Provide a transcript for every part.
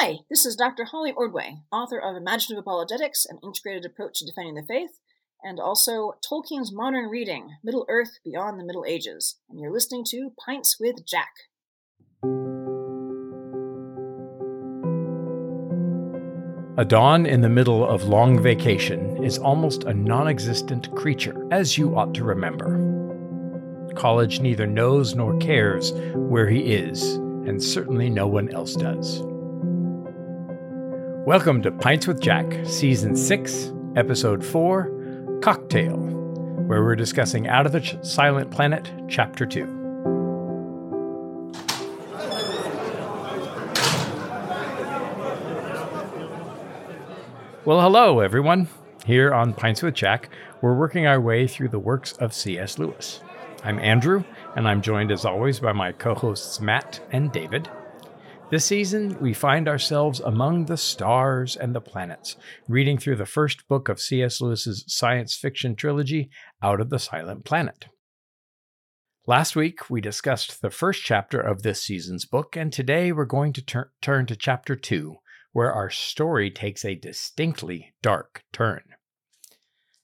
Hi, this is Dr. Holly Ordway, author of Imaginative Apologetics, an integrated approach to defending the faith, and also Tolkien's modern reading, Middle Earth Beyond the Middle Ages. And you're listening to Pints with Jack. A don in the middle of long vacation is almost a non existent creature, as you ought to remember. College neither knows nor cares where he is, and certainly no one else does. Welcome to Pints with Jack, Season 6, Episode 4 Cocktail, where we're discussing Out of the Ch- Silent Planet, Chapter 2. Well, hello, everyone. Here on Pints with Jack, we're working our way through the works of C.S. Lewis. I'm Andrew, and I'm joined as always by my co hosts Matt and David. This season, we find ourselves among the stars and the planets, reading through the first book of C.S. Lewis's science fiction trilogy, Out of the Silent Planet. Last week, we discussed the first chapter of this season's book, and today we're going to tur- turn to chapter two, where our story takes a distinctly dark turn.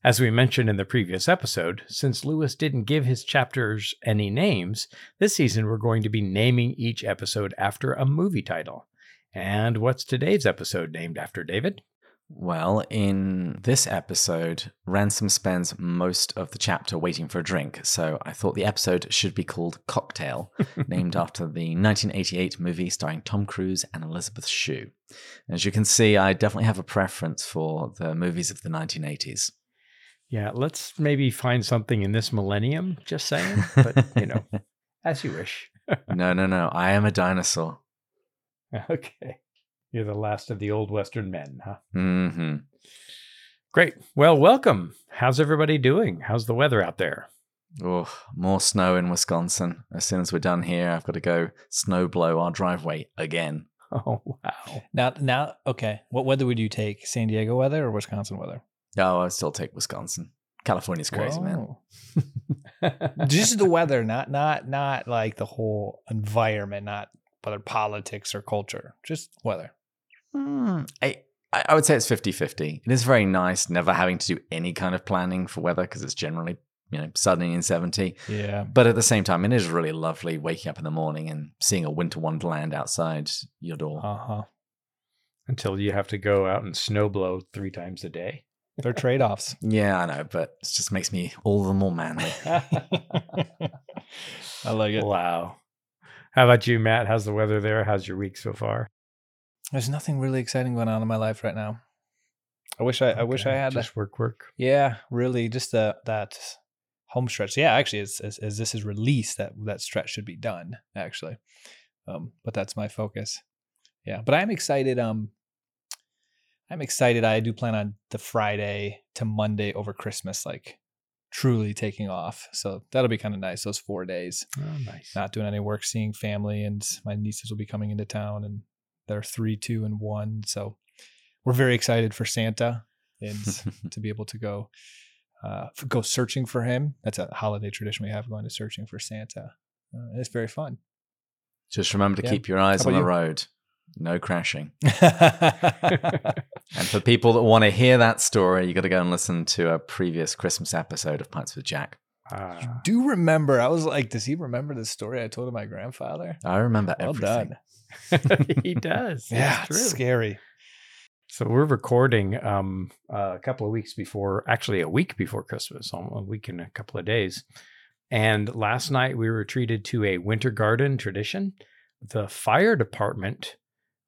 As we mentioned in the previous episode, since Lewis didn't give his chapters any names, this season we're going to be naming each episode after a movie title. And what's today's episode named after, David? Well, in this episode, Ransom spends most of the chapter waiting for a drink, so I thought the episode should be called Cocktail, named after the 1988 movie starring Tom Cruise and Elizabeth Shue. As you can see, I definitely have a preference for the movies of the 1980s. Yeah, let's maybe find something in this millennium, just saying. But, you know, as you wish. no, no, no. I am a dinosaur. Okay. You're the last of the old Western men, huh? hmm Great. Well, welcome. How's everybody doing? How's the weather out there? Oh, more snow in Wisconsin. As soon as we're done here, I've got to go snow blow our driveway again. Oh, wow. Now, now, okay. What weather would you take? San Diego weather or Wisconsin weather? Oh, I still take Wisconsin. California's crazy, man. Just the weather, not not not like the whole environment, not whether politics or culture, just weather. Mm, I, I I would say it's 50 50. It is very nice never having to do any kind of planning for weather because it's generally, you know, sunny in 70. Yeah. But at the same time, it is really lovely waking up in the morning and seeing a winter wonderland outside your door. Uh huh. Until you have to go out and snowblow three times a day. They're trade offs. Yeah, I know, but it just makes me all the more manly. I like it. Wow. How about you, Matt? How's the weather there? How's your week so far? There's nothing really exciting going on in my life right now. I wish I, I wish I had. just work, work. Yeah, really, just the, that home stretch. Yeah, actually, as, as as this is released, that that stretch should be done. Actually, um, but that's my focus. Yeah, but I'm excited. Um, I'm excited. I do plan on the Friday to Monday over Christmas, like truly taking off. So that'll be kind of nice. Those four days, Oh, nice. not doing any work, seeing family, and my nieces will be coming into town, and they're three, two, and one. So we're very excited for Santa and to be able to go uh, go searching for him. That's a holiday tradition we have, going to searching for Santa. Uh, it's very fun. just remember to Yeah. keep your eyes on the you? road. No crashing. And for people that want to hear that story, you got to go and listen to a previous Christmas episode of Pints with Jack. Ah, do remember? I was like, does he remember the story I told my grandfather? I remember Well everything. done. he does. Yeah, It's it's scary. So we're recording um, a couple of weeks before, actually a week before Christmas, um, a week and a couple of days. And last night we were treated to a winter garden tradition. The fire department,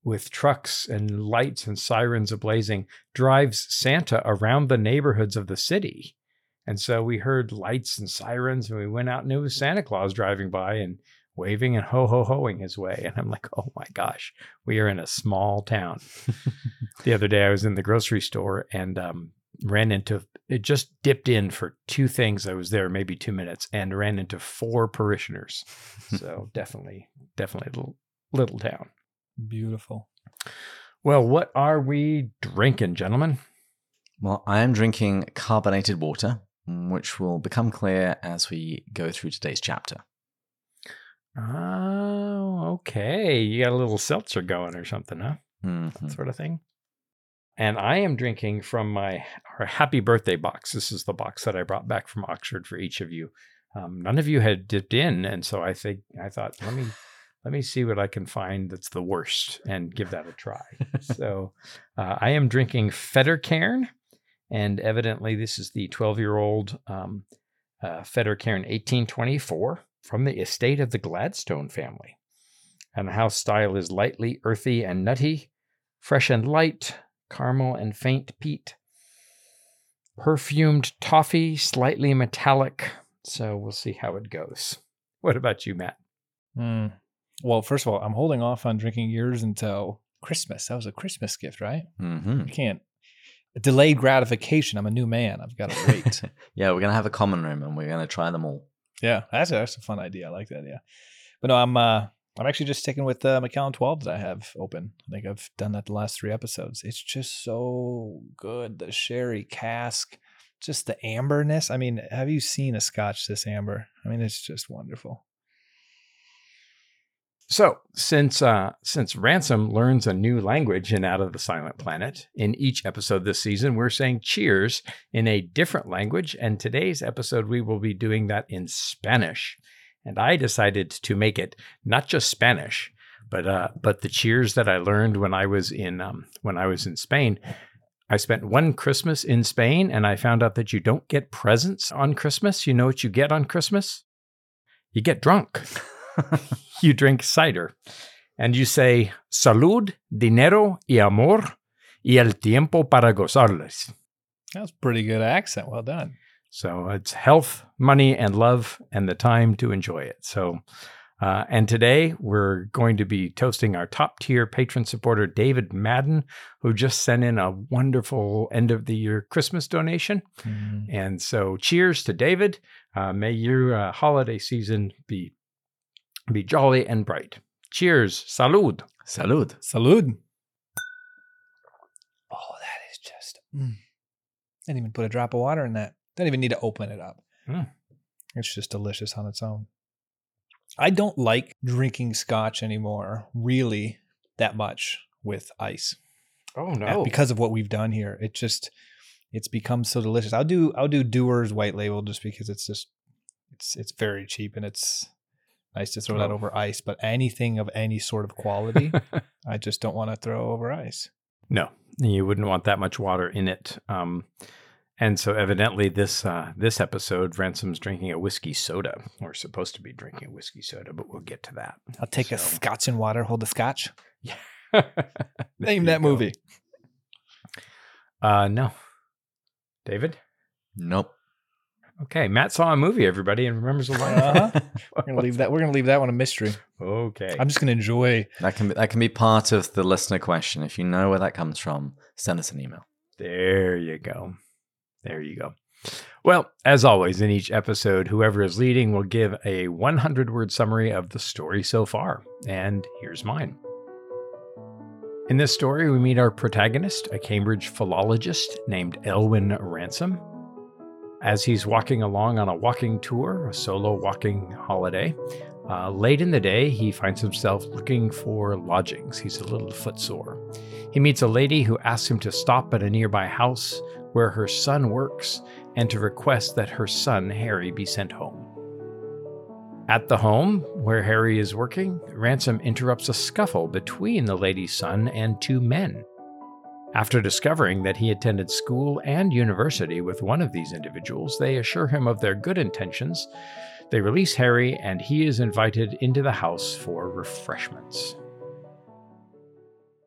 with trucks and lights and sirens ablazing, drives Santa around the neighborhoods of the city. And so we heard lights and sirens, and we went out, and it was Santa Claus driving by and waving and ho ho hoing his way. And I'm like, oh my gosh, we are in a small town the other day I was in the grocery store and um, ran into it just dipped in for two things. I was there maybe two minutes and ran into four parishioners. So definitely, definitely a little, little town. Beautiful. Well, what are we drinking, gentlemen? Well, I am drinking carbonated water, which will become clear as we go through today's chapter. Oh, okay. You got a little seltzer going or something, huh? Mhm. sort of thing. And I am drinking from my our happy birthday box. This is the box that I brought back from Oxford for each of you. Um, none of you had dipped in, and so I think I thought let me let me see what I can find that's the worst and give that a try. so uh, I am drinking Fettercairn, and evidently this is the 12 year old um, uh, Fettercairn 1824 from the estate of the Gladstone family. And the house style is lightly earthy and nutty, fresh and light, caramel and faint peat. Perfumed toffee, slightly metallic. So we'll see how it goes. What about you, Matt? Mm. Well, first of all, I'm holding off on drinking yours until Christmas. That was a Christmas gift, right? Mm-hmm. I can't. Delayed gratification. I'm a new man. I've got to wait. yeah, we're gonna have a common room and we're gonna try them all. yeah, that's a, that's a fun idea. I like that. Yeah, but no, I'm uh, I'm actually just sticking with the Macallan 12 that I have open. I think I've done that the last three episodes. It's just so good. The sherry cask, just the amberness. I mean, have you seen a Scotch this amber? I mean, it's just wonderful. So, since uh, since Ransom learns a new language in Out of the Silent Planet, in each episode this season, we're saying cheers in a different language. And today's episode, we will be doing that in Spanish. And I decided to make it not just Spanish, but uh, but the cheers that I learned when I was in um, when I was in Spain. I spent one Christmas in Spain, and I found out that you don't get presents on Christmas. You know what you get on Christmas? You get drunk you drink cider and you say salud, dinero y amor y el tiempo para gozarles. That's pretty good accent. Well done. So it's health, money, and love, and the time to enjoy it. So, uh, and today we're going to be toasting our top tier patron supporter, David Madden, who just sent in a wonderful end of the year Christmas donation. Mm. And so, cheers to David. Uh, may your uh, holiday season be be jolly and bright. Cheers, salud. Salud. Salud. Oh, that is just. Mm. Didn't even put a drop of water in that. Don't even need to open it up. Mm. It's just delicious on its own. I don't like drinking scotch anymore, really, that much with ice. Oh no! because of what we've done here. It just it's become so delicious. I'll do I'll do Dewar's white label just because it's just it's it's very cheap and it's nice to throw that Oh. over ice. But anything of any sort of quality, I just don't want to throw over ice. no, you wouldn't want that much water in it. Um, and so, evidently, this uh, this episode, Ransom's drinking a whiskey soda. We're supposed to be drinking a whiskey soda, but we'll get to that. I'll take a scotch and water, hold the scotch. Yeah. Name that go. movie. Uh, no, David. Nope. Okay, Matt saw a movie, everybody, and remembers a line. Uh-huh. We're gonna leave that. We're gonna leave that one a mystery. okay. I'm just gonna enjoy. that can be that can be part of the listener question. If you know where that comes from, send us an email. There you go. There you go. Well, as always, in each episode, whoever is leading will give a 100 word summary of the story so far. And here's mine. In this story, we meet our protagonist, a Cambridge philologist named Elwyn Ransom. As he's walking along on a walking tour, a solo walking holiday, uh, late in the day, he finds himself looking for lodgings. He's a little footsore. He meets a lady who asks him to stop at a nearby house where her son works and to request that her son, Harry, be sent home. At the home where Harry is working, Ransom interrupts a scuffle between the lady's son and two men. After discovering that he attended school and university with one of these individuals, they assure him of their good intentions. They release Harry, and he is invited into the house for refreshments.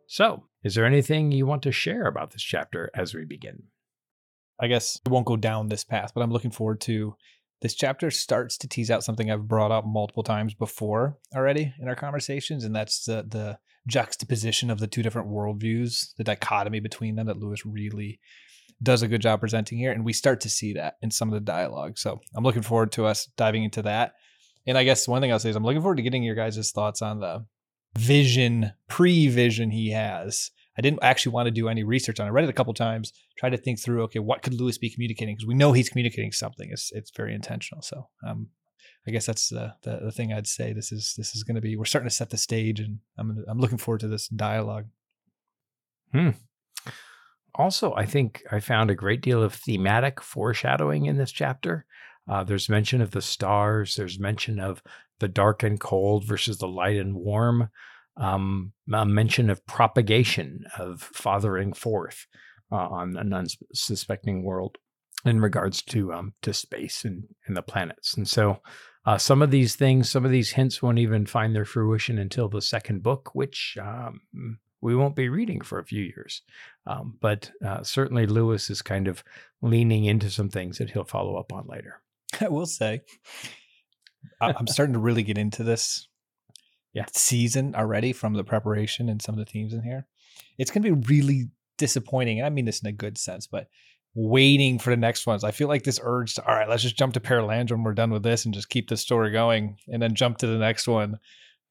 So, is there anything you want to share about this chapter as we begin? I guess we won't go down this path, but I'm looking forward to this chapter starts to tease out something I've brought up multiple times before already in our conversations, and that's the the juxtaposition of the two different worldviews, the dichotomy between them that Lewis really does a good job presenting here. And we start to see that in some of the dialogue. So I'm looking forward to us diving into that. And I guess one thing I'll say is I'm looking forward to getting your guys' thoughts on the vision, pre-vision he has. I didn't actually want to do any research on it. I read it a couple times, tried to think through, okay, what could Lewis be communicating? Because we know he's communicating something. It's it's very intentional. So um, I guess that's the, the the thing I'd say. This is this is going to be we're starting to set the stage, and I'm I'm looking forward to this dialogue. Hmm. Also, I think I found a great deal of thematic foreshadowing in this chapter. Uh, there's mention of the stars. There's mention of the dark and cold versus the light and warm. Um, a mention of propagation, of fathering forth uh, on an unsuspecting world in regards to um, to space and, and the planets. And so uh, some of these things, some of these hints won't even find their fruition until the second book, which um, we won't be reading for a few years. Um, but uh, certainly Lewis is kind of leaning into some things that he'll follow up on later. I will say, I'm starting to really get into this yeah. season already from the preparation and some of the themes in here. It's going to be really disappointing. And I mean this in a good sense, but waiting for the next ones. I feel like this urge to, all right, let's just jump to Perelandra when we're done with this and just keep this story going and then jump to the next one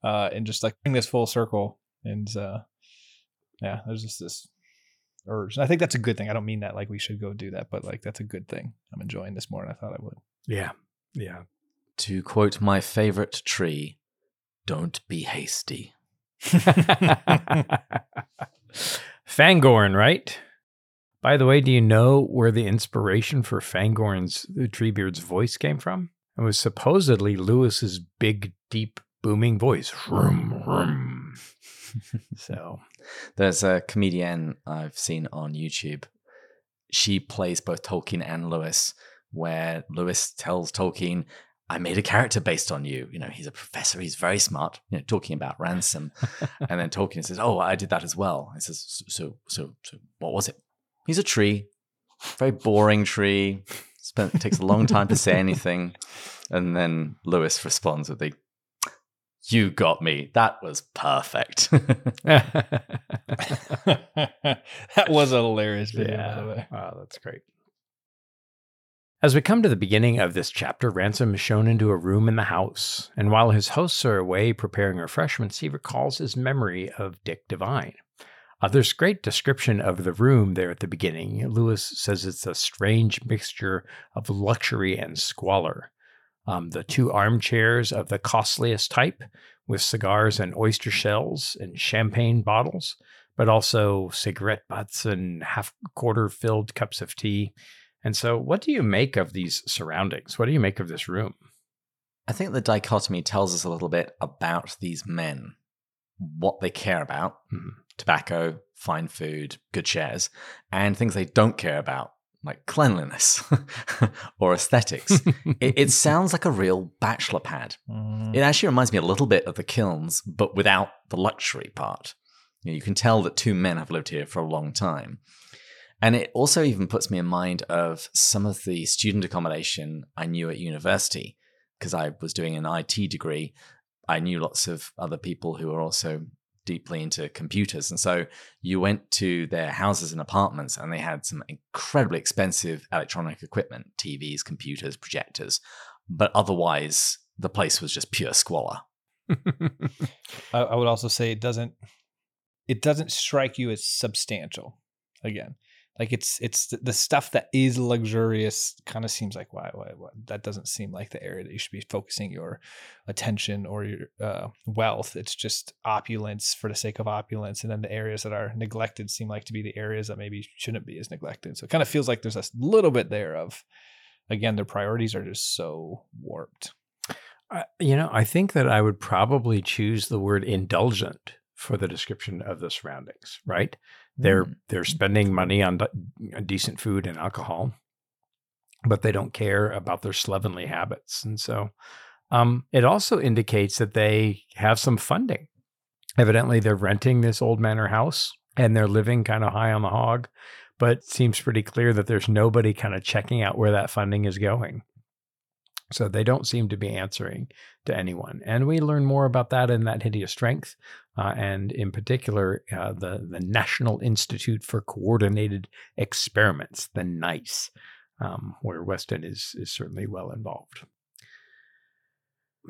uh, and just like bring this full circle. And uh, yeah, there's just this urge. And I think that's a good thing. I don't mean that like we should go do that, but like that's a good thing. I'm enjoying this more than I thought I would. Yeah. Yeah. To quote my favorite tree, don't be hasty. Fangorn, right? By the way, do you know where the inspiration for Fangorn's Treebeard's voice came from? It was supposedly Lewis's big, deep, booming voice. Vroom, vroom. so there's a comedian I've seen on YouTube. She plays both Tolkien and Lewis, where Lewis tells Tolkien, I made a character based on you. You know, he's a professor, he's very smart, you know, talking about ransom. and then Tolkien says, Oh, I did that as well. He says, So, so, so, what was it? He's a tree, very boring tree. Spent takes a long time to say anything. And then Lewis responds with the you got me. That was perfect. that was a hilarious video. Yeah. Wow, that's great. As we come to the beginning of this chapter, Ransom is shown into a room in the house, and while his hosts are away preparing refreshments, he recalls his memory of Dick Devine. Uh, there's great description of the room there at the beginning. Lewis says it's a strange mixture of luxury and squalor. Um, the two armchairs of the costliest type, with cigars and oyster shells and champagne bottles, but also cigarette butts and half quarter filled cups of tea and so, what do you make of these surroundings? What do you make of this room? I think the dichotomy tells us a little bit about these men, what they care about mm-hmm. Tobacco, fine food, good shares, and things they don't care about, like cleanliness or aesthetics. it, it, sounds like a real bachelor pad. Mm. It actually reminds me a little bit of the kilns, but without the luxury part. You, know, you can tell that two men have lived here for a long time. And it also even puts me in mind of some of the student accommodation I knew at university because I was doing an IT degree. I knew lots of other people who were also deeply into computers. And so you went to their houses and apartments, and they had some incredibly expensive electronic equipment TVs, computers, projectors. But otherwise, the place was just pure squalor. I, would also say it doesn't it doesn't strike you as substantial again like it's it's the stuff that is luxurious kind of seems like why, why, why? That doesn't seem like the area that you should be focusing your attention or your uh, wealth. It's just opulence for the sake of opulence and then the areas that are neglected seem like to be the areas that maybe shouldn't be as neglected. So it kind of feels like there's a little bit there of again their priorities are just so warped. Uh, you know i think that i would probably choose the word indulgent for the description of the surroundings right they're mm. they're spending money on decent food and alcohol, but they don't care about their slovenly habits. And so um, it also indicates that they have some funding. Evidently, they're renting this old manor house and they're living kind of high on the hog, but seems pretty clear that there's nobody kind of checking out where that funding is going. So they don't seem to be answering to anyone. And we learn more about that in that hideous strength, uh, and in particular, uh, the, the National Institute for Coordinated Experiments, the NICE, um, where Weston is, is certainly well involved.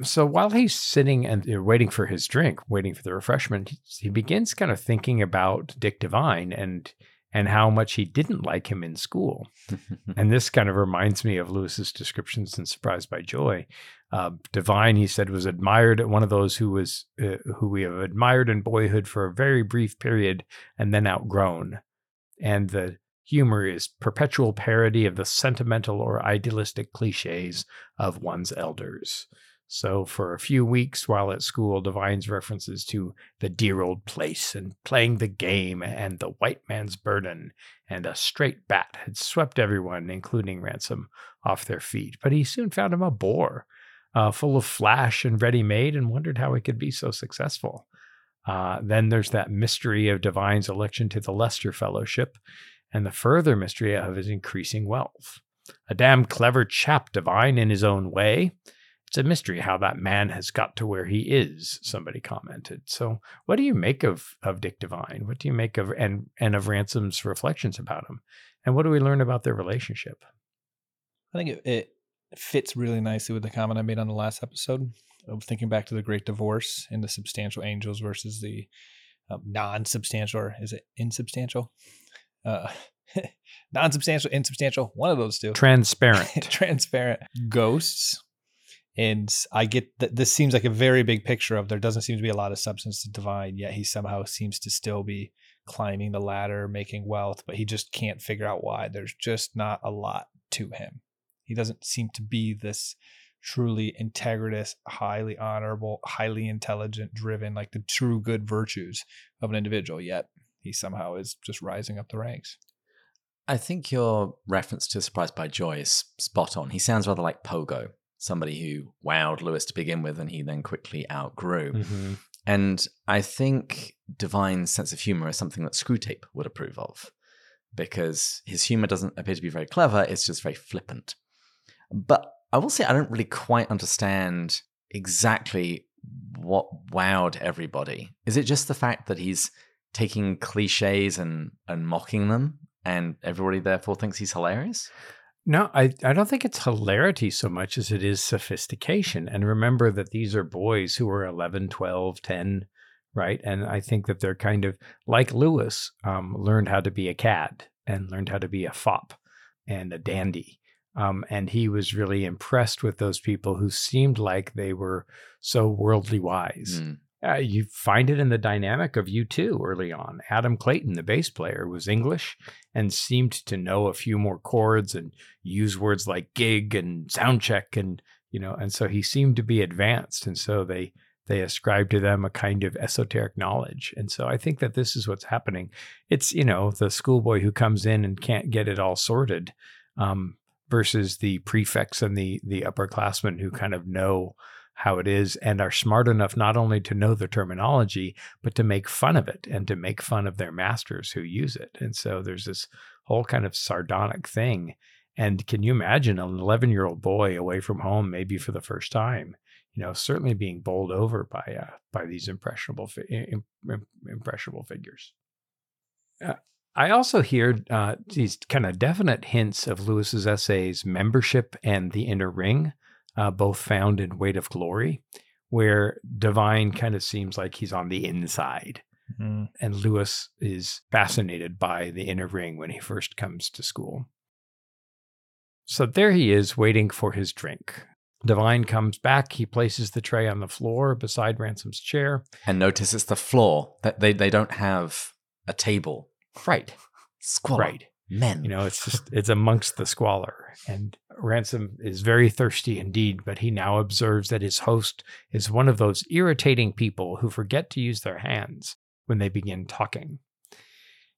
So while he's sitting and waiting for his drink, waiting for the refreshment, he begins kind of thinking about Dick Devine and and how much he didn't like him in school. and this kind of reminds me of Lewis's descriptions in Surprised by Joy, Uh, Devine, he said, was admired one of those who was uh, who we have admired in boyhood for a very brief period and then outgrown. And the humor is perpetual parody of the sentimental or idealistic cliches of one's elders. So, for a few weeks while at school, Devine's references to the dear old place and playing the game and the white man's burden and a straight bat had swept everyone, including Ransom, off their feet. But he soon found him a bore, uh, full of flash and ready made, and wondered how he could be so successful. Uh, then there's that mystery of Devine's election to the Leicester Fellowship and the further mystery of his increasing wealth. A damn clever chap, Devine, in his own way. It's a mystery how that man has got to where he is, somebody commented. So what do you make of of Dick Devine? What do you make of and and of Ransom's reflections about him? And what do we learn about their relationship? I think it, it fits really nicely with the comment I made on the last episode of thinking back to the Great Divorce and the substantial angels versus the um, non-substantial, or is it insubstantial? Uh, non-substantial, insubstantial, one of those two. Transparent. Transparent ghosts and I get that this seems like a very big picture of there doesn't seem to be a lot of substance to Devine, yet he somehow seems to still be climbing the ladder, making wealth, but he just can't figure out why. There's just not a lot to him. He doesn't seem to be this truly integritous, highly honorable, highly intelligent, driven, like the true good virtues of an individual, yet he somehow is just rising up the ranks. I think your reference to Surprised by Joy is spot on. He sounds rather like Pogo somebody who wowed Lewis to begin with and he then quickly outgrew. Mm-hmm. And I think Devine's sense of humor is something that Screwtape would approve of because his humor doesn't appear to be very clever, it's just very flippant. But I will say I don't really quite understand exactly what wowed everybody. Is it just the fact that he's taking cliches and, and mocking them and everybody therefore thinks he's hilarious? No, I, I don't think it's hilarity so much as it is sophistication. And remember that these are boys who are 11, 12, 10, right? And I think that they're kind of like Lewis, um, learned how to be a cad and learned how to be a fop and a dandy. Um, and he was really impressed with those people who seemed like they were so worldly wise. Mm. Uh, you find it in the dynamic of U2 early on. Adam Clayton, the bass player, was English and seemed to know a few more chords and use words like gig and sound check and you know, and so he seemed to be advanced, and so they they ascribe to them a kind of esoteric knowledge. And so I think that this is what's happening. It's you know the schoolboy who comes in and can't get it all sorted, um, versus the prefects and the the upperclassmen who kind of know how it is and are smart enough not only to know the terminology, but to make fun of it and to make fun of their masters who use it. And so there's this whole kind of sardonic thing. And can you imagine an 11 year old boy away from home, maybe for the first time, you know, certainly being bowled over by uh, by these impressionable fi- impressionable figures. Uh, I also hear uh, these kind of definite hints of Lewis's essays, membership and the inner ring uh, both found in Weight of Glory, where Devine kind of seems like he's on the inside. Mm-hmm. And Lewis is fascinated by the inner ring when he first comes to school. So there he is waiting for his drink. Devine comes back. He places the tray on the floor beside Ransom's chair. And notice it's the floor. That they, they don't have a table. Right. Squalor. Right. Men. You know, it's just it's amongst the squalor. And Ransom is very thirsty indeed, but he now observes that his host is one of those irritating people who forget to use their hands when they begin talking.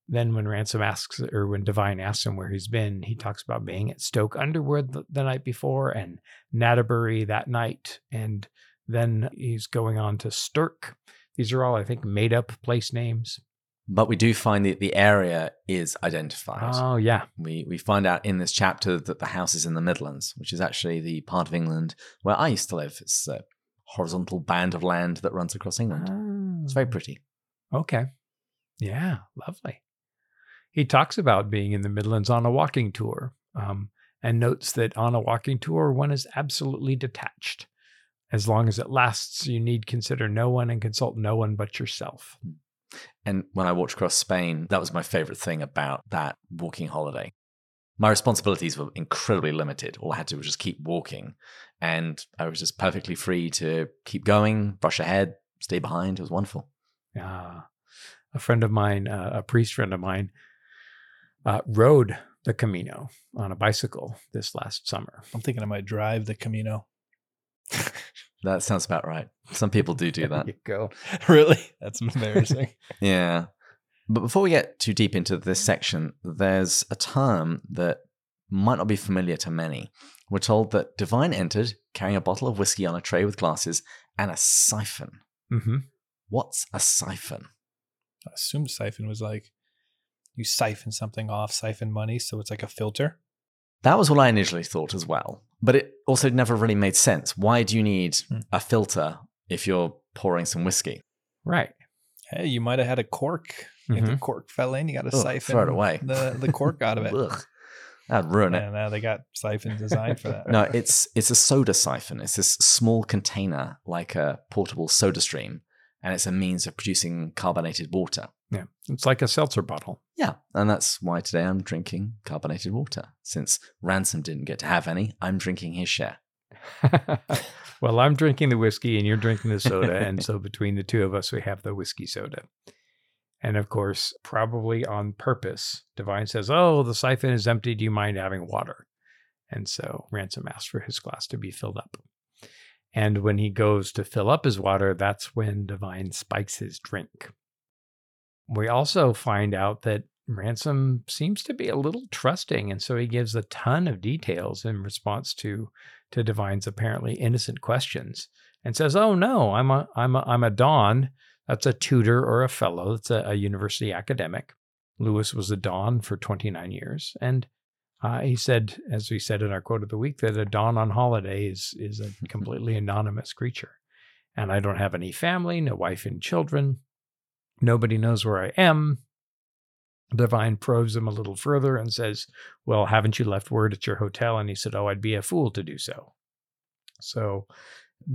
Then, when Ransom asks, or when Devine asks him where he's been, he talks about being at Stoke Underwood the, the night before and Natterbury that night. And then he's going on to Sterk. These are all, I think, made up place names. But we do find that the area is identified. Oh, yeah. We, we find out in this chapter that the house is in the Midlands, which is actually the part of England where I used to live. It's a horizontal band of land that runs across England. Oh. It's very pretty. Okay. Yeah, lovely. He talks about being in the Midlands on a walking tour um, and notes that on a walking tour, one is absolutely detached. As long as it lasts, you need consider no one and consult no one but yourself. And when I walked across Spain, that was my favorite thing about that walking holiday. my responsibilities were incredibly limited. All I had to do was just keep walking, and I was just perfectly free to keep going, brush ahead, stay behind. It was wonderful. Ah, a friend of mine, uh, a priest friend of mine, uh, rode the Camino on a bicycle this last summer. I'm thinking I might drive the Camino. That sounds about right. Some people do do that. There you go. really? That's embarrassing. Yeah. But before we get too deep into this section, there's a term that might not be familiar to many. We're told that Devine entered carrying a bottle of whiskey on a tray with glasses and a siphon. hmm What's a siphon? I assumed siphon was like you siphon something off, siphon money, so it's like a filter. That was what I initially thought as well. But it also never really made sense. Why do you need Hmm. a filter if you're pouring some whiskey? Right. Hey, you might have had a cork. If the cork fell in, you got to siphon throw it away. the the cork out of it. Ugh. That'd ruin it. And now they got siphon designed for that. No, it's it's a soda siphon. It's this small container like a portable soda stream, and it's a means of producing carbonated water. Yeah. It's like a seltzer bottle. Yeah, and that's why today I'm drinking carbonated water. Since Ransom didn't get to have any, I'm drinking his share. well, I'm drinking the whiskey and you're drinking the soda. and so between the two of us, we have the whiskey soda. And of course, probably on purpose, Devine says, Oh, the siphon is empty. Do you mind having water? And so Ransom asks for his glass to be filled up. And when he goes to fill up his water, that's when Devine spikes his drink. We also find out that Ransom seems to be a little trusting, and so he gives a ton of details in response to to Devine's apparently innocent questions, and says, "Oh no, I'm a I'm a I'm a Don. That's a tutor or a fellow. That's a, a university academic. Lewis was a Don for 29 years, and uh, he said, as we said in our quote of the week, that a Don on holiday is is a completely anonymous creature, and I don't have any family, no wife and children. Nobody knows where I am." Devine probes him a little further and says, Well, haven't you left word at your hotel? And he said, Oh, I'd be a fool to do so. So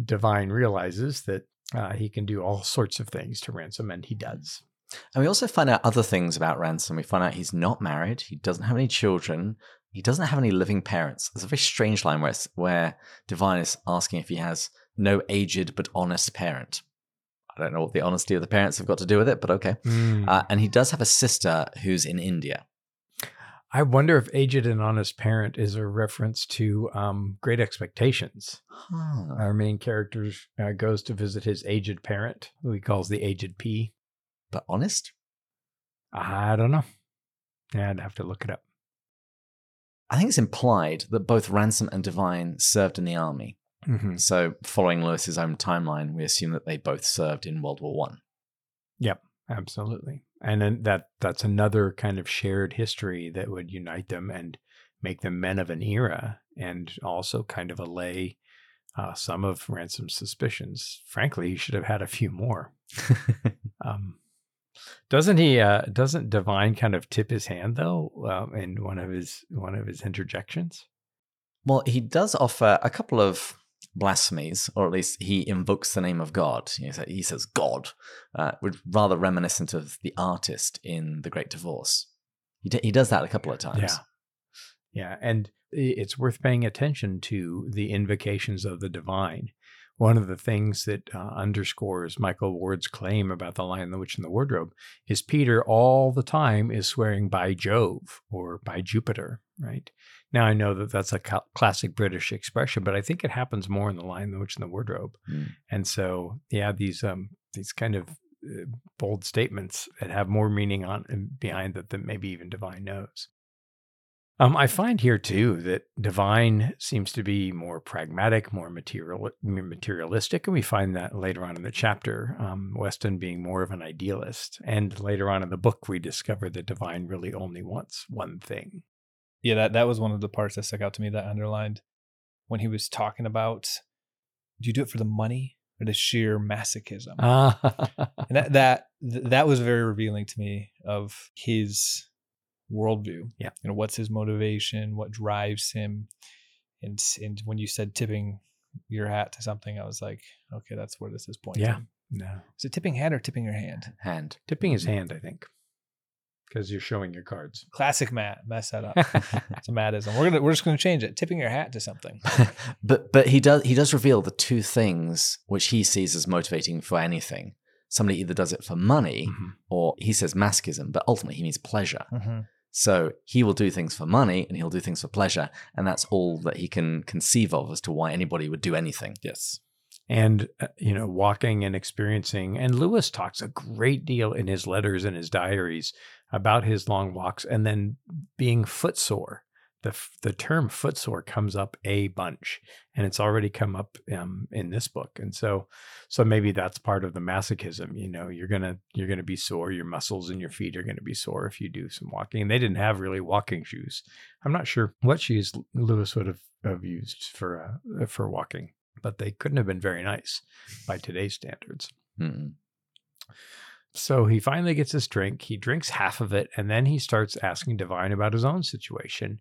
Devine realizes that uh, he can do all sorts of things to Ransom, and he does. And we also find out other things about Ransom. We find out he's not married, he doesn't have any children, he doesn't have any living parents. There's a very strange line where, where Devine is asking if he has no aged but honest parent. I don't know what the honesty of the parents have got to do with it, but okay. Uh, and he does have a sister who's in India. I wonder if Aged and Honest Parent is a reference to um, Great Expectations. Huh. Our main character uh, goes to visit his aged parent, who he calls the Aged P. But honest? I don't know. Yeah, I'd have to look it up. I think it's implied that both Ransom and Devine served in the army. Mhm. So, following Lewis's own timeline, we assume that they both served in World War One. Yep, absolutely. And then that that's another kind of shared history that would unite them and make them men of an era and also kind of allay uh, some of Ransom's suspicions. Frankly, he should have had a few more. Um, doesn't he? Uh, doesn't Devine kind of tip his hand though um, in one of his one of his interjections? Well, he does offer a couple of blasphemies, or at least he invokes the name of God. He says, God, uh, which rather reminiscent of the artist in The Great Divorce. He, d- he does that a couple of times. Yeah. Yeah, and it's worth paying attention to the invocations of the divine. One of the things that uh, underscores Michael Ward's claim about the Lion, the Witch, and the Wardrobe is Peter all the time is swearing by Jove or by Jupiter, right? Now, I know that that's a cl- classic British expression, but I think it happens more in the Lion, the Witch, and the Wardrobe. Mm. And so, yeah, these um these kind of uh, bold statements that have more meaning on behind it than maybe even Devine knows. Um, I find here too that Devine seems to be more pragmatic, more material, materialistic, and we find that later on in the chapter. Um, Weston being more of an idealist, and later on in the book, we discover that Devine really only wants one thing. Yeah, that that was one of the parts that stuck out to me that underlined when he was talking about do you do it for the money or the sheer masochism? Ah, and that that that was very revealing to me of his worldview. Yeah. you know what's his motivation, what drives him, and and when you said tipping your hat to something, I was like, okay, that's where this is pointing. Yeah. no, is it tipping hat or tipping your hand? Hand. tipping his hand, I think. because you're showing your cards. Classic Matt. Mess that up. it's a Mattism. We're gonna we're just gonna change it. Tipping your hat to something. but but he does he does reveal the two things which he sees as motivating for anything. Somebody either does it for money Mhm. or he says masochism, but ultimately he means pleasure. Mm-hmm. So he will do things for money and he'll do things for pleasure, and that's all that he can conceive of as to why anybody would do anything. Yes. and uh, you know walking and experiencing and lewis talks a great deal in his letters and his diaries about his long walks and then being footsore the the term footsore comes up a bunch and it's already come up um, in this book and so so maybe that's part of the masochism you know you're gonna you're gonna be sore your muscles in your feet are gonna be sore if you do some walking and they didn't have really walking shoes i'm not sure what shoes lewis would have, have used for uh, for walking but they couldn't have been very nice by today's standards. Mm. So he finally gets his drink. He drinks half of it, and then he starts asking Devine about his own situation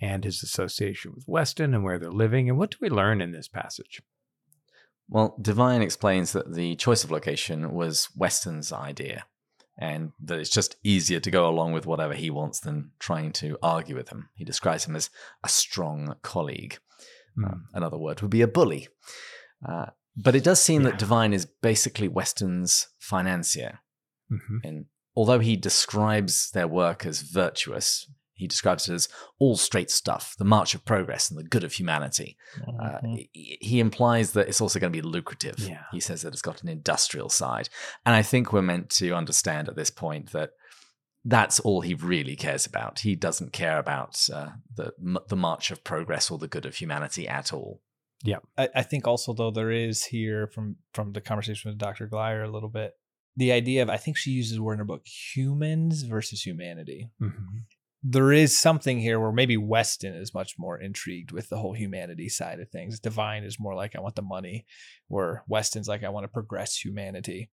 and his association with Weston and where they're living. And what do we learn in this passage? Well, Devine explains that the choice of location was Weston's idea, and that it's just easier to go along with whatever he wants than trying to argue with him. He describes him as a strong colleague. Uh, another word would be a bully. Uh, but it does seem Yeah. that Devine is basically Weston's financier. Mhm. And although he describes their work as virtuous, he describes it as all straight stuff, the march of progress and the good of humanity. Uh, Mhm. he he implies that it's also going to be lucrative. Yeah. He says that it's got an industrial side. And I think we're meant to understand at this point that that's all he really cares about. He doesn't care about uh, the, the march of progress or the good of humanity at all. I, I think also though there is here from from the conversation with Dr. Glyer a little bit the idea of I think she uses the word in her book humans versus humanity. Mhm. There is something here where maybe Weston is much more intrigued with the whole humanity side of things. Devine is more like I want the money, where Weston's like I want to progress humanity.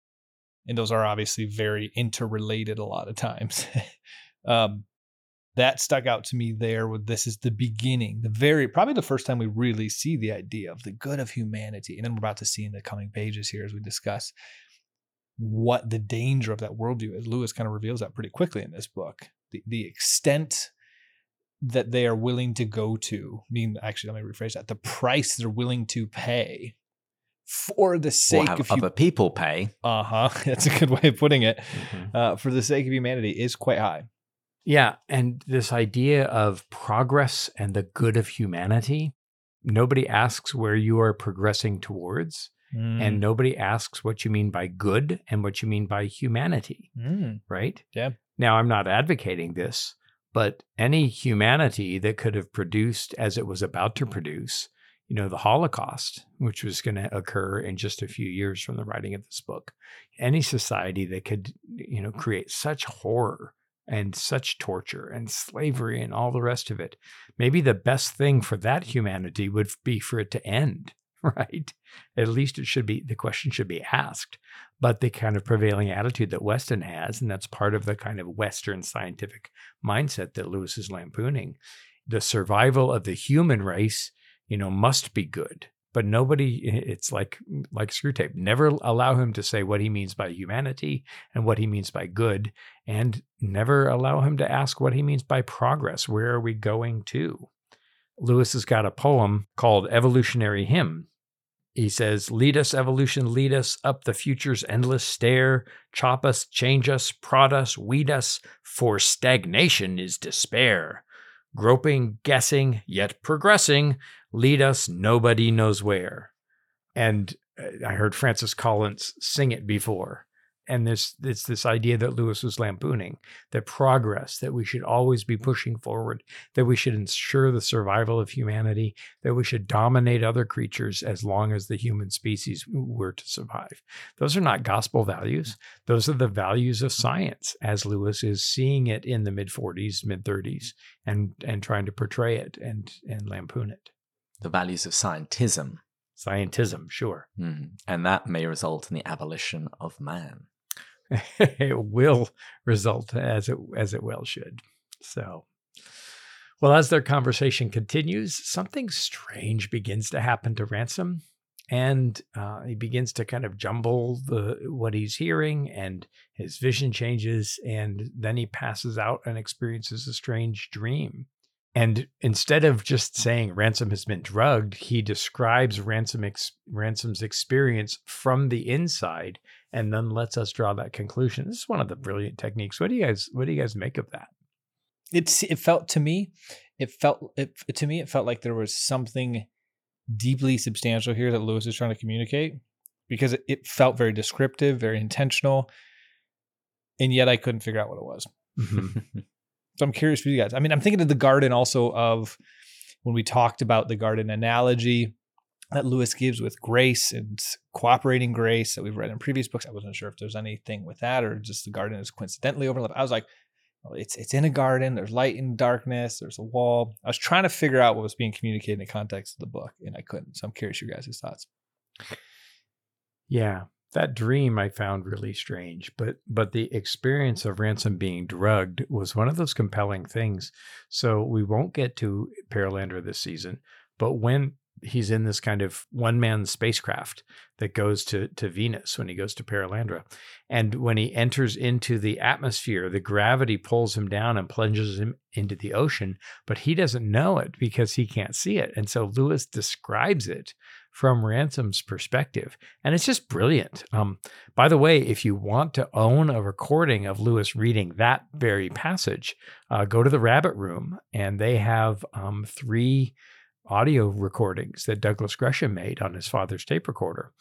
And those are obviously very interrelated a lot of times. um, that stuck out to me there with this is the beginning the very probably the first time we really see the idea of the good of humanity and then we're about to see in the coming pages here as we discuss what the danger of that worldview is lewis kind of reveals that pretty quickly in this book the, the extent that they are willing to go to I mean actually let me rephrase that the price they're willing to pay for the sake have of hu- other people pay. uh-huh that's a good way of putting it Mhm. uh, for the sake of humanity is quite high Yeah. And this idea of progress and the good of humanity, nobody asks where you are progressing towards, and nobody asks what you mean by good and what you mean by humanity. Mm. right? Yeah. Now, I'm not advocating this, but any humanity that could have produced as it was about to produce, you know, the Holocaust, which was going to occur in just a few years from the writing of this book, any society that could, you know, create such horror and such torture and slavery and all the rest of it, maybe the best thing for that humanity would be for it to end, right? At least it should be, the question should be asked but the kind of prevailing attitude that Weston has, and that's part of the kind of Western scientific mindset that Lewis is lampooning. The survival of the human race, you know, must be good. But nobody, it's like like Screwtape. Never allow him to say what he means by humanity and what he means by good, and never allow him to ask what he means by progress. Where are we going to? Lewis has got a poem called Evolutionary Hymn, he says, Lead us, evolution, lead us up the future's endless stair. Chop us, change us, prod us, weed us, for stagnation is despair. Groping, guessing, yet progressing, lead us nobody knows where. And uh, I heard Francis Collins sing it before. And there's it's this idea that Lewis was lampooning that progress, that we should always be pushing forward, that we should ensure the survival of humanity, that we should dominate other creatures as long as the human species were to survive. Those are not gospel values. Those are the values of science, as Lewis is seeing it in the mid 40s, mid 30s, and and trying to portray it and and lampoon it. The values of scientism. Scientism, sure. Mm. And that may result in the abolition of man. it will result as it as it well should. So, well, as their conversation continues, something strange begins to happen to Ransom, and uh, he begins to kind of jumble the what he's hearing, and his vision changes, and then he passes out and experiences a strange dream. And instead of just saying Ransom has been drugged, he describes Ransom ex- Ransom's experience from the inside, and then lets us draw that conclusion. This is one of the brilliant techniques. What do you guys What do you guys make of that? It's it felt to me, it felt it to me it felt like there was something deeply substantial here that Lewis is trying to communicate because it, it felt very descriptive, very intentional, and yet I couldn't figure out what it was. Mm-hmm. So I'm curious for you guys. I mean, I'm thinking of the garden also of when we talked about the garden analogy that Lewis gives with grace and cooperating grace that we've read in previous books. I wasn't sure if there's anything with that or just the garden is coincidentally overlapped. I was like, well, it's it's in a garden. There's light and darkness. There's a wall. I was trying to figure out what was being communicated in the context of the book, and I couldn't. So I'm curious your guys' thoughts. Yeah, that dream I found really strange, but but the experience of Ransom being drugged was one of those compelling things. So we won't get to Perelandra this season, but when he's in this kind of one man spacecraft that goes to to Venus when he goes to Perelandra. And when he enters into the atmosphere, the gravity pulls him down and plunges him into the ocean, but he doesn't know it because he can't see it. And so Lewis describes it from Ransom's perspective. And it's just brilliant. Um, by the way, if you want to own a recording of Lewis reading that very passage, uh, go to the Rabbit Room and they have um, three audio recordings that Douglas Gresham made on his father's tape recorder,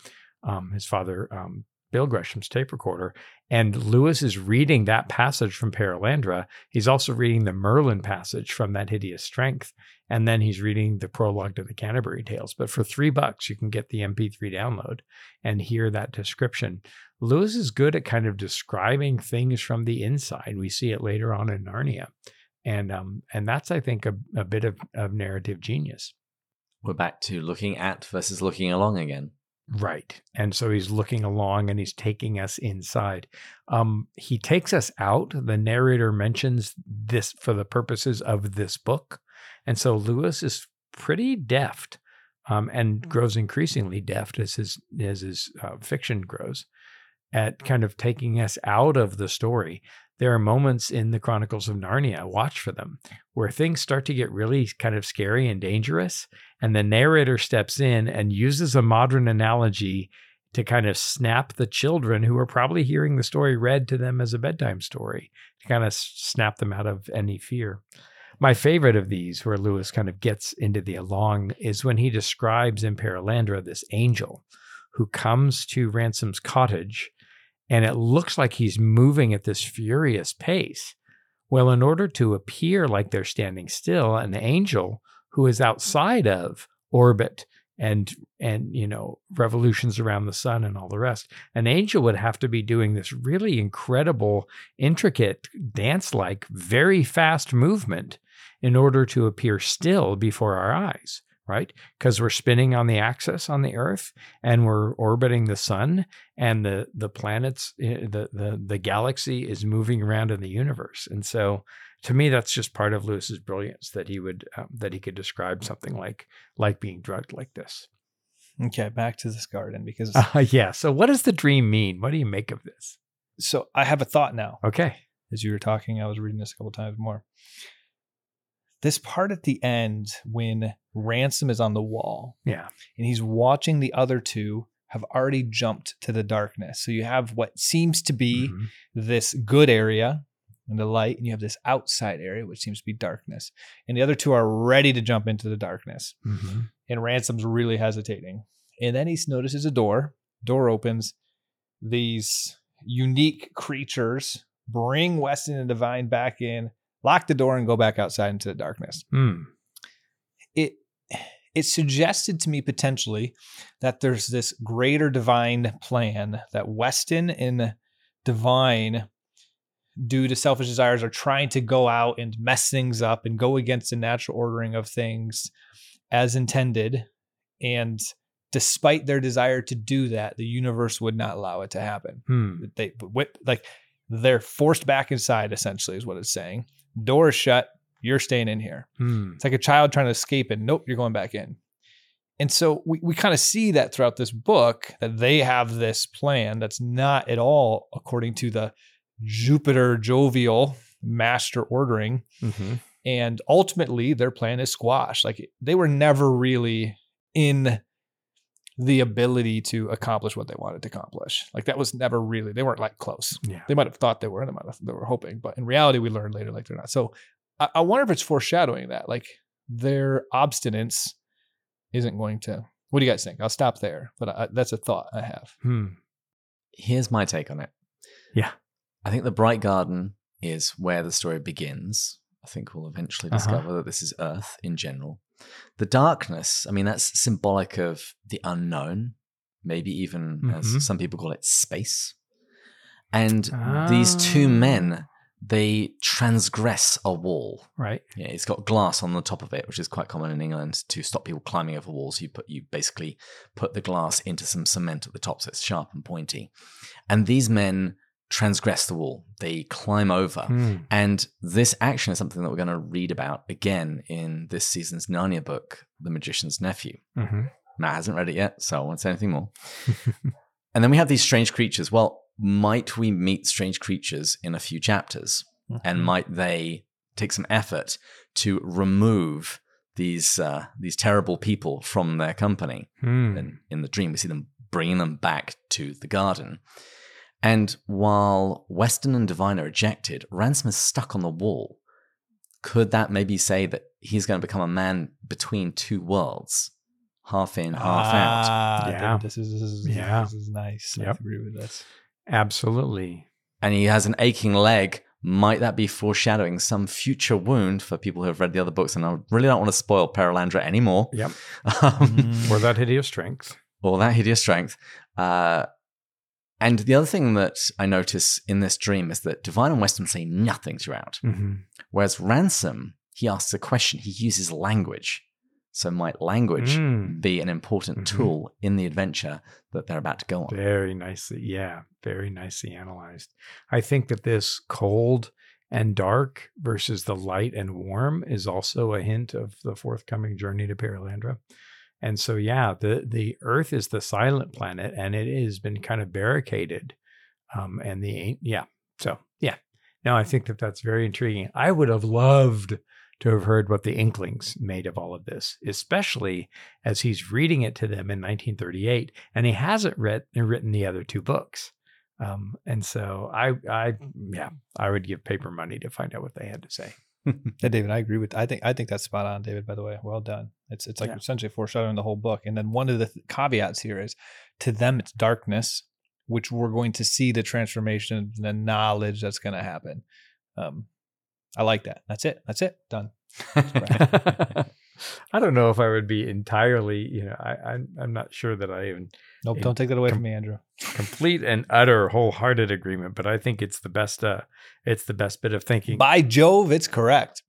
um, his father, um, Bill Gresham's tape recorder. And Lewis is reading that passage from Perelandra. He's also reading the Merlin passage from That Hideous Strength. And then he's reading the prologue to the Canterbury Tales. But for three bucks, you can get the MP3 download and hear that description. Lewis is good at kind of describing things from the inside. We see it later on in Narnia. And um, and that's I think a, a bit of, of narrative genius. We're back to looking at versus looking along again. Right. And so he's looking along and he's taking us inside. Um, he takes us out. The narrator mentions this for the purposes of this book. And so Lewis is pretty deft um, and grows increasingly deft as his, as his uh, fiction grows at kind of taking us out of the story there are moments in the Chronicles of Narnia, watch for them, where things start to get really kind of scary and dangerous. And the narrator steps in and uses a modern analogy to kind of snap the children who are probably hearing the story read to them as a bedtime story, to kind of snap them out of any fear. My favorite of these, where Lewis kind of gets into the along, is when he describes in Perelandra this angel who comes to Ransom's cottage and it looks like he's moving at this furious pace. Well, in order to appear like they're standing still, an angel who is outside of orbit and and you know revolutions around the sun and all the rest an angel would have to be doing this really incredible intricate dance like very fast movement in order to appear still before our eyes right? Because we're spinning on the axis on the Earth and we're orbiting the sun, and the the planets, eh, the the the galaxy is moving around in the universe. And so, to me, that's just part of Lewis's brilliance that he would um, that he could describe something like like being drugged like this. Okay, back to this garden because uh, yeah. So, what does the dream mean? What do you make of this? So, I have a thought now. Okay. As you were talking, I was reading this a couple times more this part at the end when Ransom is on the wall. Yeah. And he's watching the other two have already jumped to the darkness. So you have what seems to be mm-hmm. this good area and the light, and you have this outside area, which seems to be darkness. And the other two are ready to jump into the darkness. Mm-hmm. And Ransom's really hesitating. And then he notices a door. Door opens. These unique creatures bring Weston and Devine back in lock the door and go back outside into the darkness. Mm. It it suggested to me potentially that there's this greater divine plan that Weston and Devine, due to selfish desires, are trying to go out and mess things up and go against the natural ordering of things as intended. And despite their desire to do that, the universe would not allow it to happen. Hmm. They like they're forced back inside, essentially, is what it's saying. Door shut. You're staying in here. Hmm. It's like a child trying to escape, and nope, you're going back in. and so we, we kind of see that throughout this book that they have this plan that's not at all according to the Jupiter jovial master ordering. Mm-hmm. And ultimately, their plan is squashed. Like they were never really in the ability to accomplish what they wanted to accomplish. Like that was never really, they weren't like close. Yeah. They might have thought they were, they might have, they were hoping, but in reality, we learned later, like they're not. So I, I wonder if it's foreshadowing that, like their obstinance isn't going to. What do you guys think? I'll stop there, but I, that's a thought I have. Hmm. Here's my take on it. Yeah. I think the Bright Garden is where the story begins. I think we'll eventually Uh-huh. discover that this is Earth in general. The darkness, I mean, that's symbolic of the unknown, maybe even Mhm. as some people call it space. And these Ah. two men, they transgress a wall. Right. Yeah, it's got glass on the top of it, which is quite common in England to stop people climbing over walls. You put you basically put the glass into some cement at the top, so it's sharp and pointy. And these men transgress the wall; they climb over. Hmm. And this action is something that we're going to read about again in this season's Narnia book, The Magician's Nephew. hmm Matt hasn't read it yet, so I won't say anything more. and then we have these strange creatures. Well, might we meet strange creatures in a few chapters? and might they take some effort to remove these uh, these terrible people from their company? Hmm. And in the dream, we see them bringing them back to the garden. And while Weston and Devine are ejected, Ransom is stuck on the wall. Could that maybe say that he's going to become a man between two worlds, half in, half out? Ah, Yeah. This is, this is, Yeah. this is nice. I agree with this. Absolutely. And he has an aching leg. Might that be foreshadowing some future wound for people who have read the other books? And I really don't want to spoil Perelandra anymore. Yep. Um, Or that hideous strength. or that hideous strength. Uh, and the other thing that I notice in this dream is that Devine and Weston say nothing throughout, hmm whereas Ransom he asks a question. He uses language. So might language Mm. be an important Mhm. tool in the adventure that they're about to go on? Very nicely. Yeah. Very nicely analyzed. I think that this cold and dark versus the light and warm is also a hint of the forthcoming journey to Perelandra. And so, yeah, the, the Earth is the silent planet and it has been kind of barricaded. Um, and the, yeah. So, yeah. No, I think that that's very intriguing. I would have loved to have heard what the Inklings made of all of this, especially as he's reading it to them in 1938, and he hasn't read written the other two books. Um, and so I, I, yeah, I would give paper money to find out what they had to say. Yeah, David, I agree with. I think I think that's spot on, David. By the way, well done. It's it's like Yeah. essentially foreshadowing the whole book. And then one of the th- caveats here is, to them it's darkness, which we're going to see the transformation, and the knowledge that's going to happen. Um, I like that. That's it. That's it. Done. I don't know if I would be entirely, you know, I, I'm, I'm not sure that I even Nope. Don't take that away com- from me, Andrew. complete and utter wholehearted agreement, but I think it's the best, uh, it's the best bit of thinking. By Jove, it's correct.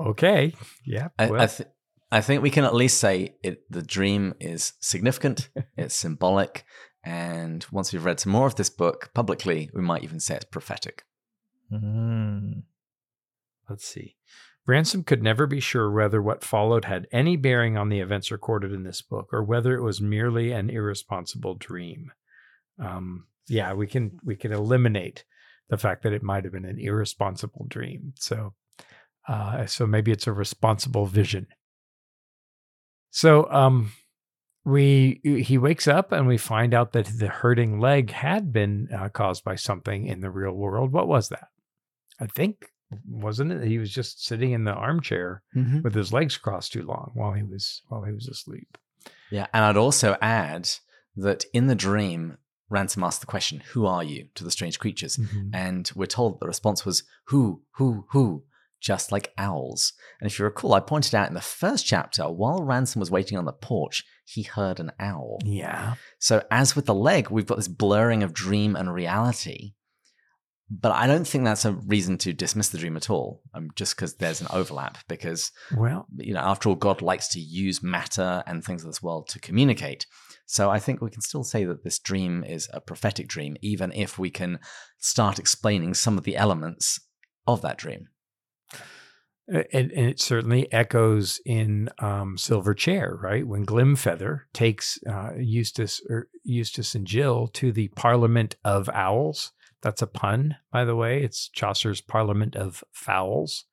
Okay. Yeah. I, well, I, th- I think we can at least say it. The dream is significant. it's symbolic, and once we've read some more of this book publicly, we might even say it's prophetic. Mm. Let's see. Ransom could never be sure whether what followed had any bearing on the events recorded in this book or whether it was merely an irresponsible dream. Um, yeah, we can we can eliminate the fact that it might have been an irresponsible dream. So, uh, so maybe it's a responsible vision. So, um, we he wakes up and we find out that the hurting leg had been uh, caused by something in the real world. What was that? I think wasn't it? He was just sitting in the armchair mm-hmm. with his legs crossed too long while he was while he was asleep. Yeah, and I'd also add that in the dream, Ransom asked the question, "Who are you?" to the strange creatures, mm-hmm. and we're told that the response was "Who, who, who." Just like owls. And if you recall, I pointed out in the first chapter, while Ransom was waiting on the porch, he heard an owl. Yeah. So, as with the leg, we've got this blurring of dream and reality. But I don't think that's a reason to dismiss the dream at all, um, just because there's an overlap. Because, Well, you know, after all, God likes to use matter and things of this world to communicate. So, I think we can still say that this dream is a prophetic dream, even if we can start explaining some of the elements of that dream. and, and it certainly echoes in um, Silver Chair, right? When Glimfeather takes uh, Eustace or Eustace and Jill to the Parliament of Owls. That's a pun, by the way. It's Chaucer's Parliament of Fowls.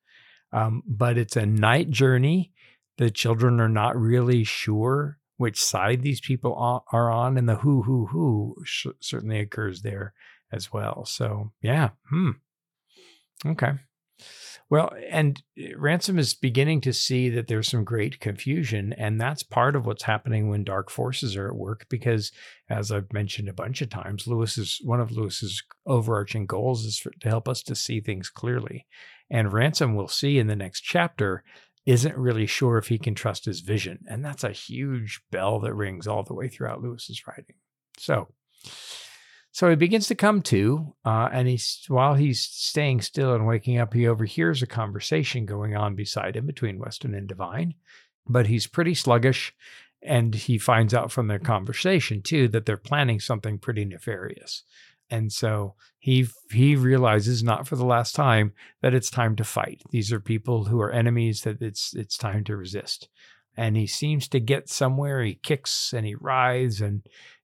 Um, but it's a night journey. The children are not really sure which side these people are on, and the who, who, who certainly occurs there as well. So, yeah. Hmm. Okay. Well, and eh, Ransom is beginning to see that there's some great confusion, and that's part of what's happening when dark forces are at work. Because, as I've mentioned a bunch of times, Lewis's one of Lewis's overarching goals is for, to help us to see things clearly. And Ransom will see in the next chapter isn't really sure if he can trust his vision, and that's a huge bell that rings all the way throughout Lewis's writing. So, so he begins to come to, uh, and he's while he's staying still and waking up, he overhears a conversation going on beside him between Weston and Devine. But he's pretty sluggish, and he finds out from their conversation too that they're planning something pretty nefarious. And so he he realizes not for the last time that it's time to fight. These are people who are enemies that it's it's time to resist. And he seems to get somewhere. He kicks and he writhes and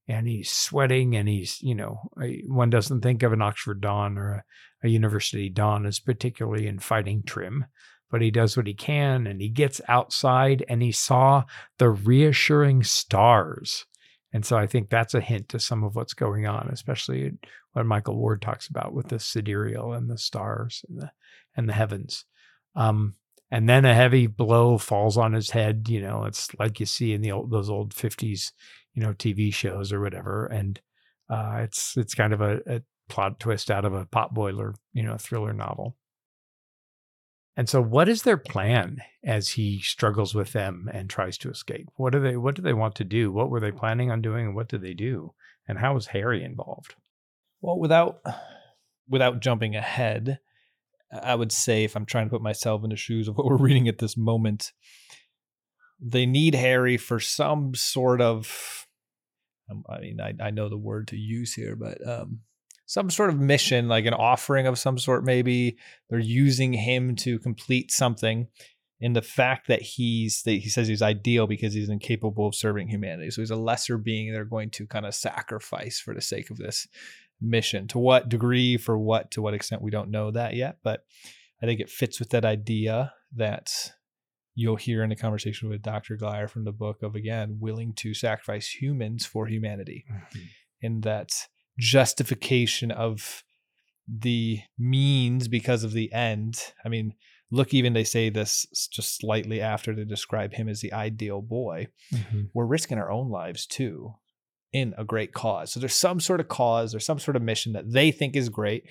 and he's sweating and he's you know one doesn't think of an oxford don or a, a, university don as particularly in fighting trim but he does what he can and he gets outside and he saw the reassuring stars. And so i think that's a hint to some of what's going on especially what michael ward talks about with the sidereal and the stars and the and the heavens. Um, and then a heavy blow falls on his head you know it's like you see in the old, those old 50s you know TV shows or whatever, and uh, it's it's kind of a, a plot twist out of a potboiler you know thriller novel. And so, what is their plan as he struggles with them and tries to escape? What do they What do they want to do? What were they planning on doing, and what did they do? And how was Harry involved? Well, without without jumping ahead, I would say if I'm trying to put myself in the shoes of what we're reading at this moment, they need Harry for some sort of um, I mean, I, I know the word to use here, but um, some sort of mission, like an offering of some sort, maybe they're using him to complete something. In the fact that he's that he says he's ideal because he's incapable of serving humanity, so he's a lesser being. They're going to kind of sacrifice for the sake of this mission. To what degree, for what, to what extent, we don't know that yet. But I think it fits with that idea that you'll hear in a conversation with Dr. Glyer from the book of again willing to sacrifice humans for humanity. Mm-hmm. In that justification of the means because of the end. I mean, look, even they say this just slightly after they describe him as the ideal boy. Mm-hmm. We're risking our own lives too in a great cause. So there's some sort of cause or some sort of mission that they think is great.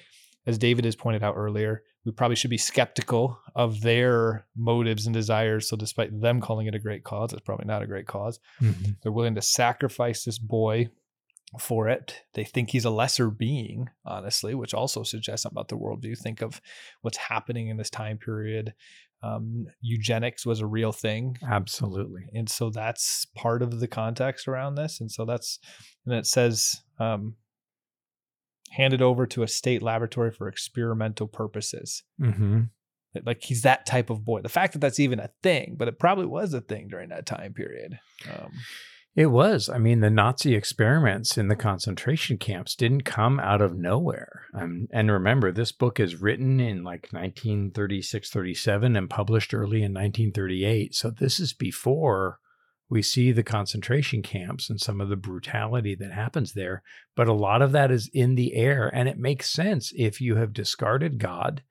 As David has pointed out earlier, we probably should be skeptical of their motives and desires. So, despite them calling it a great cause, it's probably not a great cause. Mm-hmm. They're willing to sacrifice this boy for it. They think he's a lesser being, honestly, which also suggests something about the worldview. Think of what's happening in this time period. Um, eugenics was a real thing. Absolutely. And so that's part of the context around this. And so that's, and it says, um, handed over to a state laboratory for experimental purposes. Mm-hmm. Like he's that type of boy. The fact that that's even a thing, but it probably was a thing during that time period. Um, it was. I mean, the Nazi experiments in the concentration camps didn't come out of nowhere. Um, and remember, this book is written in like 1936, 37 and published early in 1938. So this is before we see the concentration camps and some of the brutality that happens there, but a lot of that is in the air. And it makes sense if you have discarded God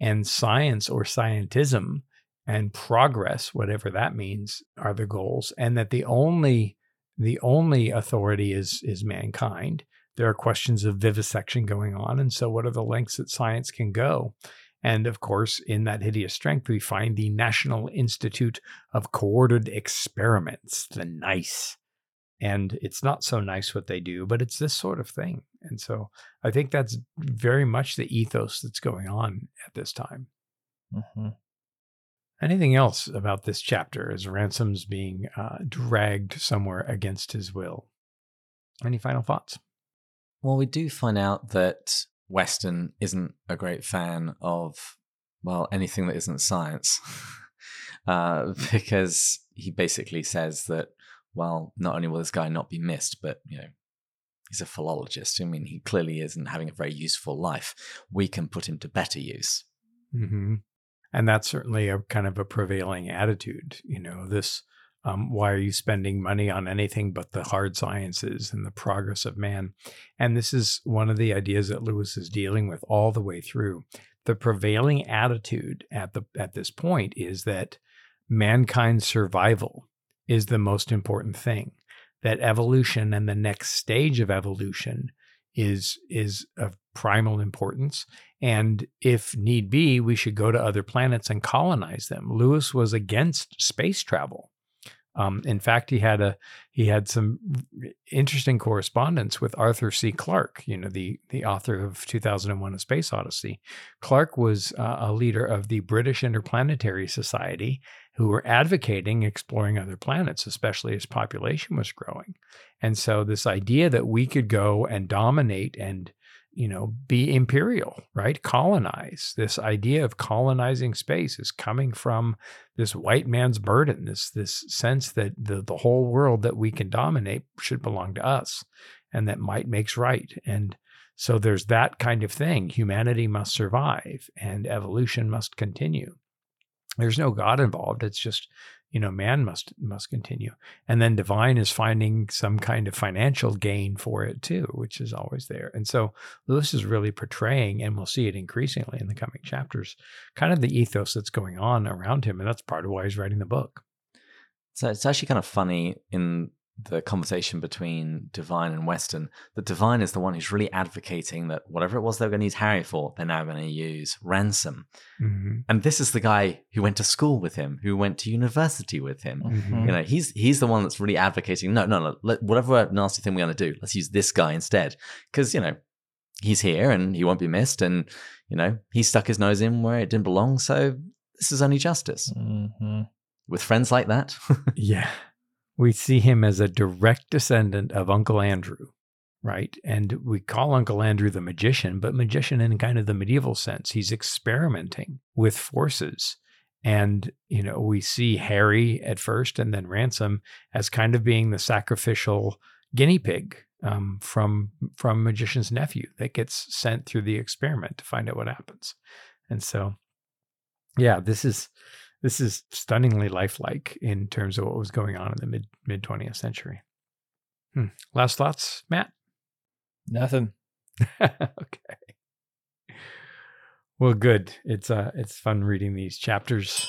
and science or scientism and progress, whatever that means, are the goals, and that the only the only authority is is mankind. There are questions of vivisection going on, and so what are the lengths that science can go? And of course, in that hideous strength, we find the National Institute of Coordinated Experiments, the NICE. And it's not so nice what they do, but it's this sort of thing. And so I think that's very much the ethos that's going on at this time. Mm-hmm. Anything else about this chapter as Ransom's being uh, dragged somewhere against his will? Any final thoughts? Well, we do find out that Weston isn't a great fan of well, anything that isn't science, uh, because he basically says that, well, not only will this guy not be missed, but, you know, he's a philologist. I mean, he clearly isn't having a very useful life. We can put him to better use. Mm-hmm. And that's certainly a kind of a prevailing attitude. You know, this um, why are you spending money on anything but the hard sciences and the progress of man? And this is one of the ideas that Lewis is dealing with all the way through. The prevailing attitude at the at this point is that mankind's survival is the most important thing. That evolution and the next stage of evolution is is of primal importance and if need be we should go to other planets and colonize them lewis was against space travel um, in fact, he had a he had some interesting correspondence with Arthur C. Clarke, you know, the the author of 2001: A Space Odyssey. Clarke was uh, a leader of the British Interplanetary Society, who were advocating exploring other planets, especially as population was growing. And so, this idea that we could go and dominate and you know, be imperial, right? Colonize. This idea of colonizing space is coming from this white man's burden, this this sense that the, the whole world that we can dominate should belong to us and that might makes right. And so there's that kind of thing. Humanity must survive and evolution must continue. There's no God involved. It's just you know man must must continue and then Devine is finding some kind of financial gain for it too which is always there and so lewis is really portraying and we'll see it increasingly in the coming chapters kind of the ethos that's going on around him and that's part of why he's writing the book so it's actually kind of funny in the conversation between Devine and Weston, that Devine is the one who's really advocating that whatever it was they were going to use Harry for, they're now going to use Ransom. Mm-hmm. And this is the guy who went to school with him, who went to university with him. Mm-hmm. You know, he's he's the one that's really advocating. No, no, no. Let, whatever nasty thing we're going to do, let's use this guy instead, because you know he's here and he won't be missed, and you know he stuck his nose in where it didn't belong. So this is only justice. Mm-hmm. With friends like that, yeah we see him as a direct descendant of Uncle Andrew, right? And we call Uncle Andrew the magician, but magician in kind of the medieval sense. He's experimenting with forces. And, you know, we see Harry at first and then Ransom as kind of being the sacrificial guinea pig um, from from magician's nephew that gets sent through the experiment to find out what happens. And so, yeah, this is this is stunningly lifelike in terms of what was going on in the mid mid 20th century. Hmm. Last thoughts, Matt? Nothing. okay. Well, good. It's uh, it's fun reading these chapters,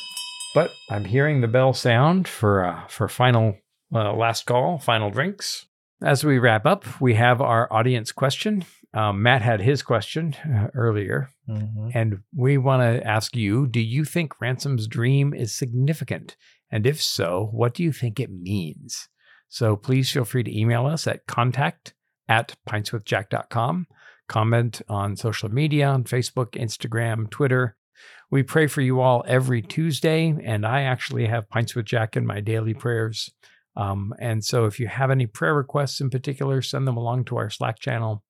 but I'm hearing the bell sound for uh, for final uh, last call, final drinks. As we wrap up, we have our audience question. Um, Matt had his question uh, earlier, mm-hmm. and we want to ask you Do you think Ransom's dream is significant? And if so, what do you think it means? So please feel free to email us at contact at pintswithjack.com. Comment on social media on Facebook, Instagram, Twitter. We pray for you all every Tuesday, and I actually have Pints with Jack in my daily prayers. Um, and so if you have any prayer requests in particular, send them along to our Slack channel.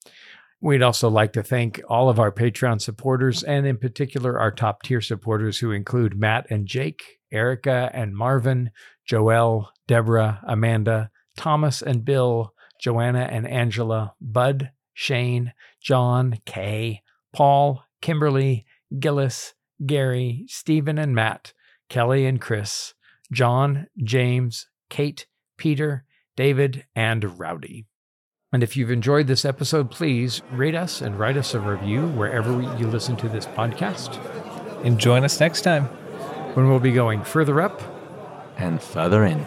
We'd also like to thank all of our Patreon supporters, and in particular, our top tier supporters who include Matt and Jake, Erica and Marvin, Joelle, Deborah, Amanda, Thomas and Bill, Joanna and Angela, Bud, Shane, John, Kay, Paul, Kimberly, Gillis, Gary, Stephen and Matt, Kelly and Chris, John, James, Kate, Peter, David, and Rowdy. And if you've enjoyed this episode, please rate us and write us a review wherever you listen to this podcast. And join us next time when we'll be going further up and further in.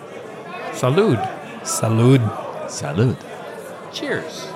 Salud. Salud. Salud. Cheers.